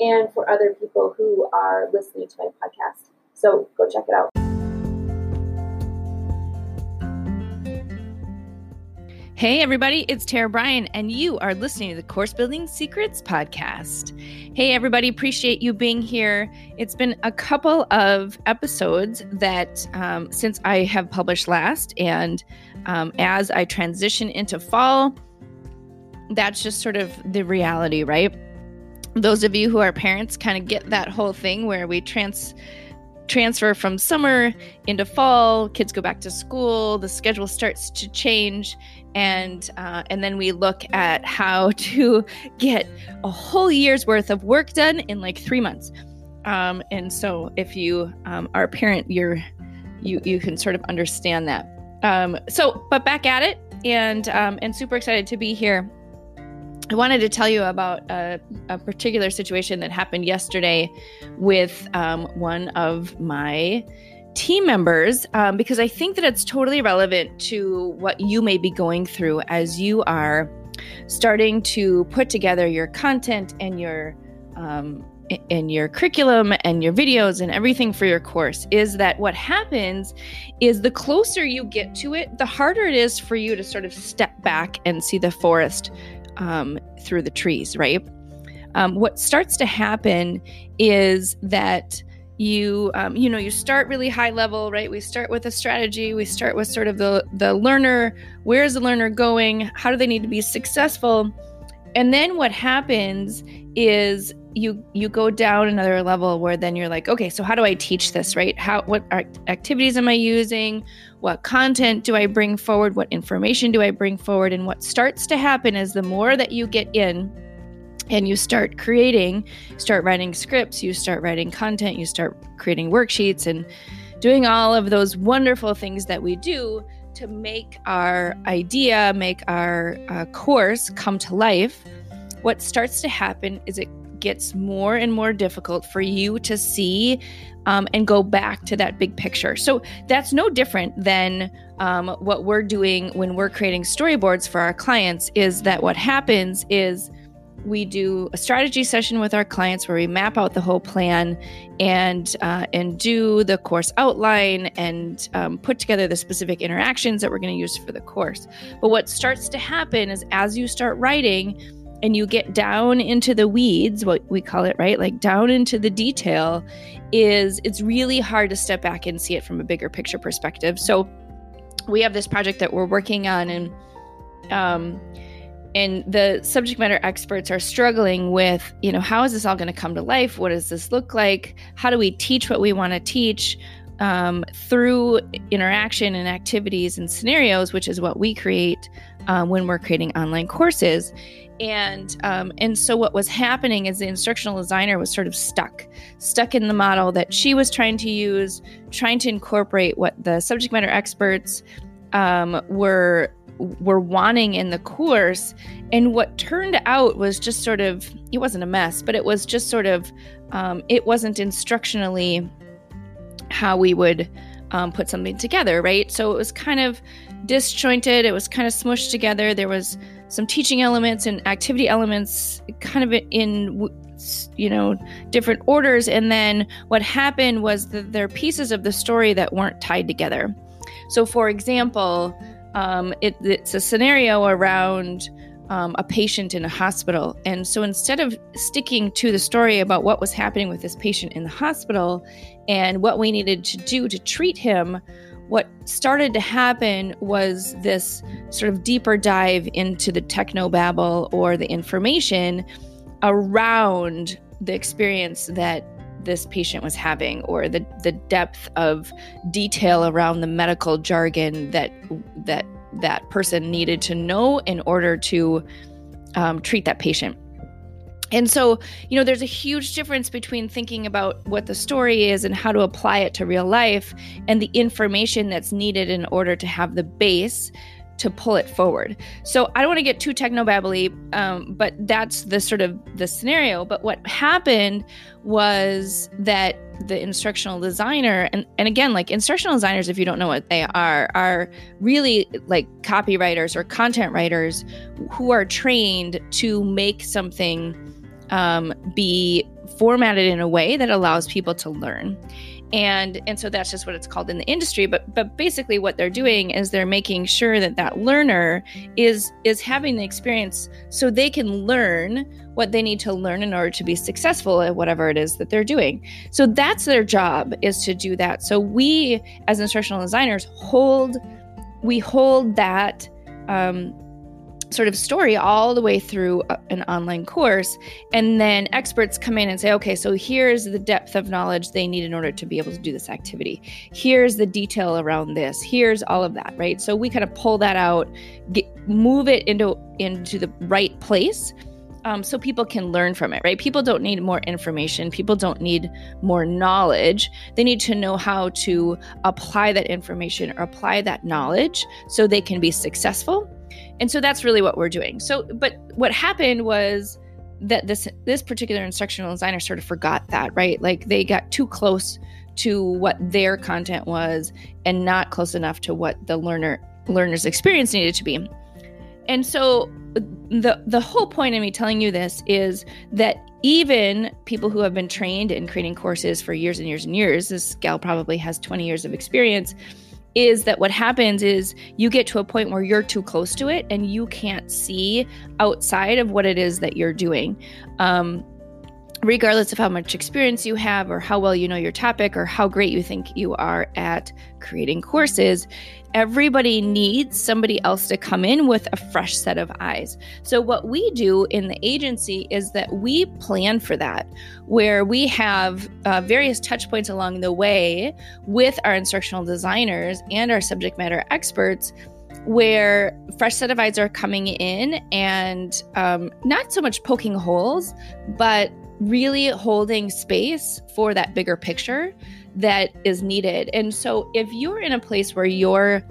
and for other people who are listening to my podcast. So go check it out. Hey, everybody, it's Tara Bryan, and you are listening to the Course Building Secrets podcast. Hey, everybody, appreciate you being here. It's been a couple of episodes that um, since I have published last, and um, as I transition into fall, that's just sort of the reality, right? Those of you who are parents kind of get that whole thing where we trans transfer from summer into fall kids go back to school the schedule starts to change and uh, and then we look at how to get a whole year's worth of work done in like three months. Um, and so if you um, are a parent you're you you can sort of understand that. Um, so but back at it and um, and super excited to be here I wanted to tell you about a, a particular situation that happened yesterday with um, one of my team members um, because I think that it's totally relevant to what you may be going through as you are starting to put together your content and your um, and your curriculum and your videos and everything for your course is that what happens is the closer you get to it the harder it is for you to sort of step back and see the forest um, through the trees, right? Um, what starts to happen is that you um, you know you start really high level right? We start with a strategy. We start with sort of the the learner. Where is the learner going? How do they need to be successful? And then what happens is you you go down another level where then you're like okay so how do i teach this right? How what activities am i using what content do i bring forward what information do i bring forward and what starts to happen is the more that you get in and you start creating start writing scripts you start writing content you start creating worksheets and doing all of those wonderful things that we do to make our idea make our uh, course come to life what starts to happen is it gets more and more difficult for you to see um, and go back to that big picture. So that's no different than um, what we're doing when we're creating storyboards for our clients. Is that what happens? Is we do a strategy session with our clients where we map out the whole plan and uh, and do the course outline and um, put together the specific interactions that we're going to use for the course. But what starts to happen is as you start writing and you get down into the weeds, what we call it, right? Like down into the detail, is it's really hard to step back and see it from a bigger picture perspective. So we have this project that we're working on, and um, and the subject matter experts are struggling with, you know, how is this all going to come to life? What does this look like? How do we teach what we want to teach? Um, through interaction and activities and scenarios, which is what we create um, when we're creating online courses. And um, and so what was happening is the instructional designer was sort of stuck stuck in the model that she was trying to use trying to incorporate what the subject matter experts um, were were wanting in the course. And what turned out was just sort of it wasn't a mess but it was just sort of um, it wasn't instructionally how we would um, put something together right? So it was kind of disjointed. It was kind of smushed together. There was some teaching elements and activity elements kind of in you know different orders. And then what happened was that there are pieces of the story that weren't tied together. So for example um, it, it's a scenario around um, a patient in a hospital. And so instead of sticking to the story about what was happening with this patient in the hospital and what we needed to do to treat him, what started to happen was this sort of deeper dive into the technobabble or the information around the experience that this patient was having or the, the depth of detail around the medical jargon that that that person needed to know in order to um, treat that patient. And so, you know, there's a huge difference between thinking about what the story is and how to apply it to real life and the information that's needed in order to have the base to pull it forward. So I don't want to get too technobabbly, um, but that's the sort of the scenario. But what happened was that the instructional designer and, and again like instructional designers if you don't know what they are are really like copywriters or content writers who are trained to make something um, be formatted in a way that allows people to learn and and so that's just what it's called in the industry. But but basically what they're doing is they're making sure that that learner is is having the experience so they can learn what they need to learn in order to be successful at whatever it is that they're doing. So that's their job is to do that. So we as instructional designers hold we hold that um, sort of story all the way through an online course. And then experts come in and say, okay, so here's the depth of knowledge they need in order to be able to do this activity. Here's the detail around this. Here's all of that, right? So we kind of pull that out, get, move it into into the right place. Um, so people can learn from it, right? People don't need more information. People don't need more knowledge. They need to know how to apply that information or apply that knowledge so they can be successful and so that's really what we're doing. So, but what happened was that this this particular instructional designer sort of forgot that, right? Like they got too close to what their content was and not close enough to what the learner learner's experience needed to be. And so uh, the the whole point of me telling you this is that even people who have been trained in creating courses for years and years and years, this gal probably has 20 years of experience, is that what happens is you get to a point where you're too close to it and you can't see outside of what it is that you're doing. Um, regardless of how much experience you have or how well you know your topic or how great you think you are at creating courses, everybody needs somebody else to come in with a fresh set of eyes. So, what we do in the agency is that we plan for that, where we have uh, various touch points along the way with our instructional designers and our subject matter experts where fresh set of eyes are coming in and um, not so much poking holes, but really holding space for that bigger picture that is needed. And so if you're in a place where you're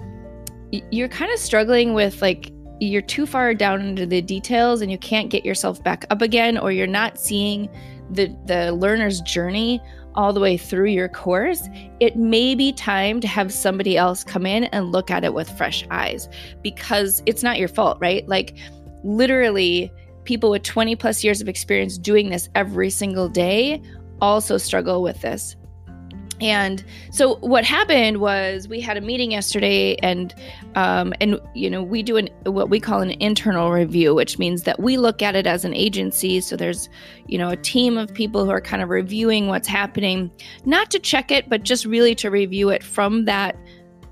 you're kind of struggling with like you're too far down into the details and you can't get yourself back up again or you're not seeing the the learner's journey all the way through your course, it may be time to have somebody else come in and look at it with fresh eyes because it's not your fault, right? Like literally people with 20 plus years of experience doing this every single day also struggle with this. And so what happened was we had a meeting yesterday and um, and you know we do an what we call an internal review which means that we look at it as an agency so there's you know a team of people who are kind of reviewing what's happening not to check it but just really to review it from that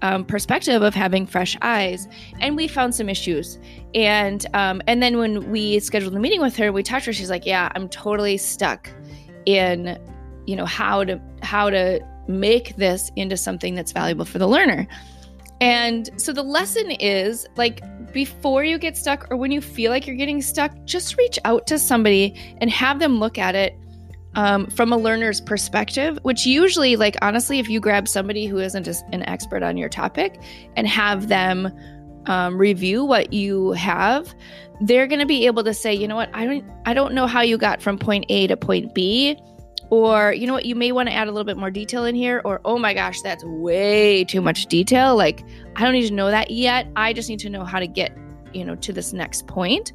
um, perspective of having fresh eyes, and we found some issues. And um, and then when we scheduled the meeting with her, we talked to her. She's like, "Yeah, I'm totally stuck in, you know, how to how to make this into something that's valuable for the learner." And so the lesson is like before you get stuck or when you feel like you're getting stuck, just reach out to somebody and have them look at it um, from a learner's perspective, which usually, like, honestly, if you grab somebody who isn't an expert on your topic and have them um, review what you have, they're going to be able to say, you know what, I don't, I don't know how you got from point A to point B, or you know what, you may want to add a little bit more detail in here, or oh my gosh, that's way too much detail. Like, I don't need to know that yet. I just need to know how to get, you know, to this next point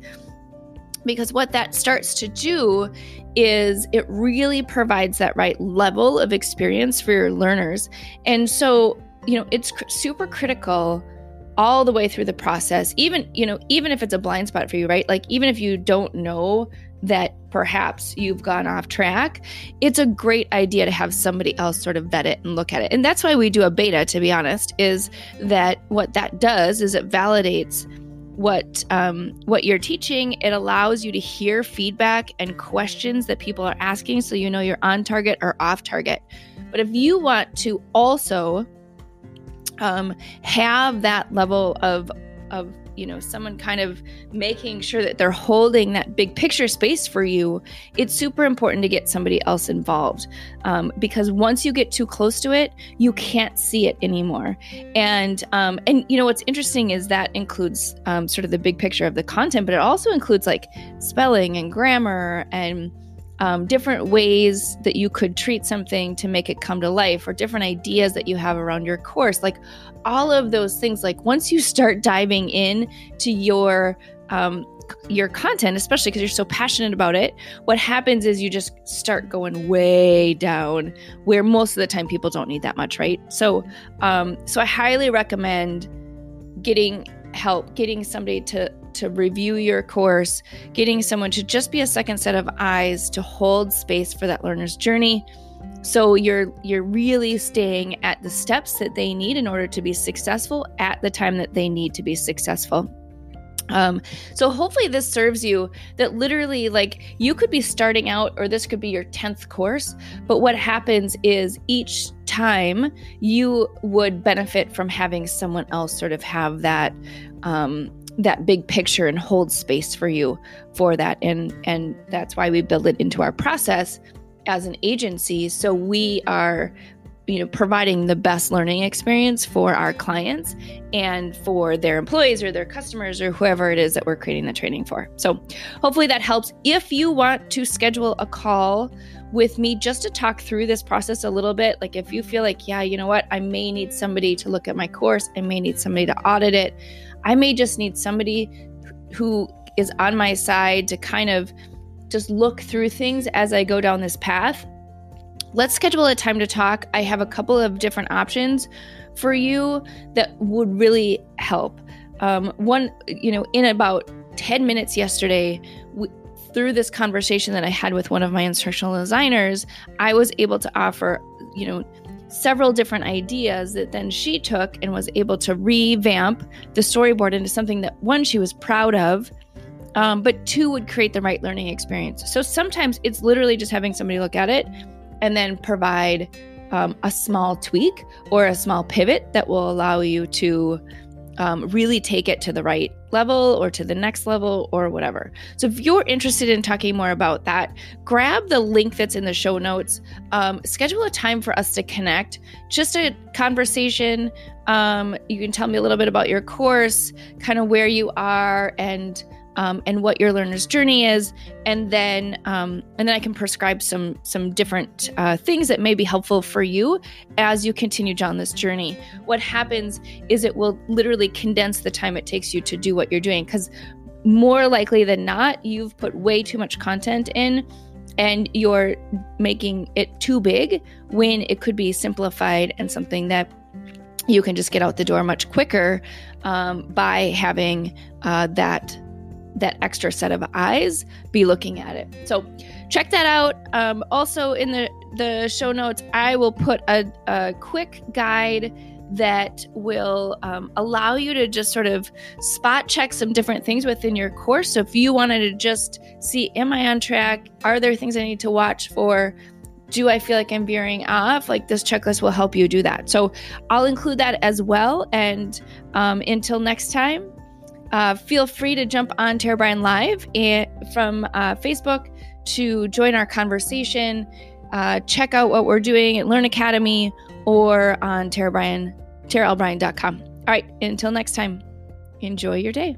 because what that starts to do is it really provides that right level of experience for your learners. And so, you know, it's cr- super critical all the way through the process even you know even if it's a blind spot for you right like even if you don't know that perhaps you've gone off track it's a great idea to have somebody else sort of vet it and look at it and that's why we do a beta to be honest is that what that does is it validates what um, what you're teaching it allows you to hear feedback and questions that people are asking so you know you're on target or off target. But if you want to also um, have that level of of you know someone kind of making sure that they're holding that big picture space for you it's super important to get somebody else involved. Um, because once you get too close to it you can't see it anymore. And um, and you know what's interesting is that includes um, sort of the big picture of the content but it also includes like spelling and grammar and um, different ways that you could treat something to make it come to life or different ideas that you have around your course like all of those things like once you start diving in to your um, your content especially because you're so passionate about it what happens is you just start going way down where most of the time people don't need that much right? So um, so i highly recommend getting help getting somebody to to review your course, getting someone to just be a second set of eyes to hold space for that learner's journey. So you're you're really staying at the steps that they need in order to be successful at the time that they need to be successful. Um, so hopefully this serves you that literally like you could be starting out or this could be your 10th course, but what happens is each time you would benefit from having someone else sort of have that um, that big picture and hold space for you for that. And and that's why we build it into our process as an agency. So we are you know providing the best learning experience for our clients and for their employees or their customers or whoever it is that we're creating the training for. So hopefully that helps. If you want to schedule a call with me just to talk through this process a little bit like if you feel like yeah you know what i may need somebody to look at my course i may need somebody to audit it I may just need somebody who is on my side to kind of just look through things as I go down this path. Let's schedule a time to talk. I have a couple of different options for you that would really help. Um, one, you know, in about 10 minutes yesterday, we, through this conversation that I had with one of my instructional designers, I was able to offer, you know, several different ideas that then she took and was able to revamp the storyboard into something that one she was proud of um, but two would create the right learning experience. So sometimes it's literally just having somebody look at it and then provide um, a small tweak or a small pivot that will allow you to um, really take it to the right level or to the next level or whatever. So, if you're interested in talking more about that, grab the link that's in the show notes. Um, schedule a time for us to connect, just a conversation. Um, you can tell me a little bit about your course, kind of where you are, and um, and what your learner's journey is, and then um, and then I can prescribe some some different uh, things that may be helpful for you as you continue down this journey. What happens is it will literally condense the time it takes you to do what you're doing because more likely than not, you've put way too much content in and you're making it too big when it could be simplified and something that you can just get out the door much quicker um, by having uh, that that extra set of eyes be looking at it. So check that out. Um, also in the the show notes, I will put a, a quick guide that will um, allow you to just sort of spot check some different things within your course. So if you wanted to just see, am I on track? Are there things I need to watch for? Do I feel like I'm veering off? Like this checklist will help you do that. So I'll include that as well. And um, until next time, uh, feel free to jump on Tara Live and, from uh, Facebook to join our conversation. Uh, check out what we're doing at Learn Academy or on Tara. All right, until next time, enjoy your day.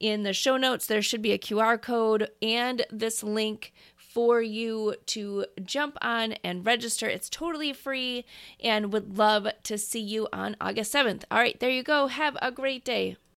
In the show notes, there should be a QR code and this link for you to jump on and register. It's totally free and would love to see you on August 7th. All right, there you go. Have a great day.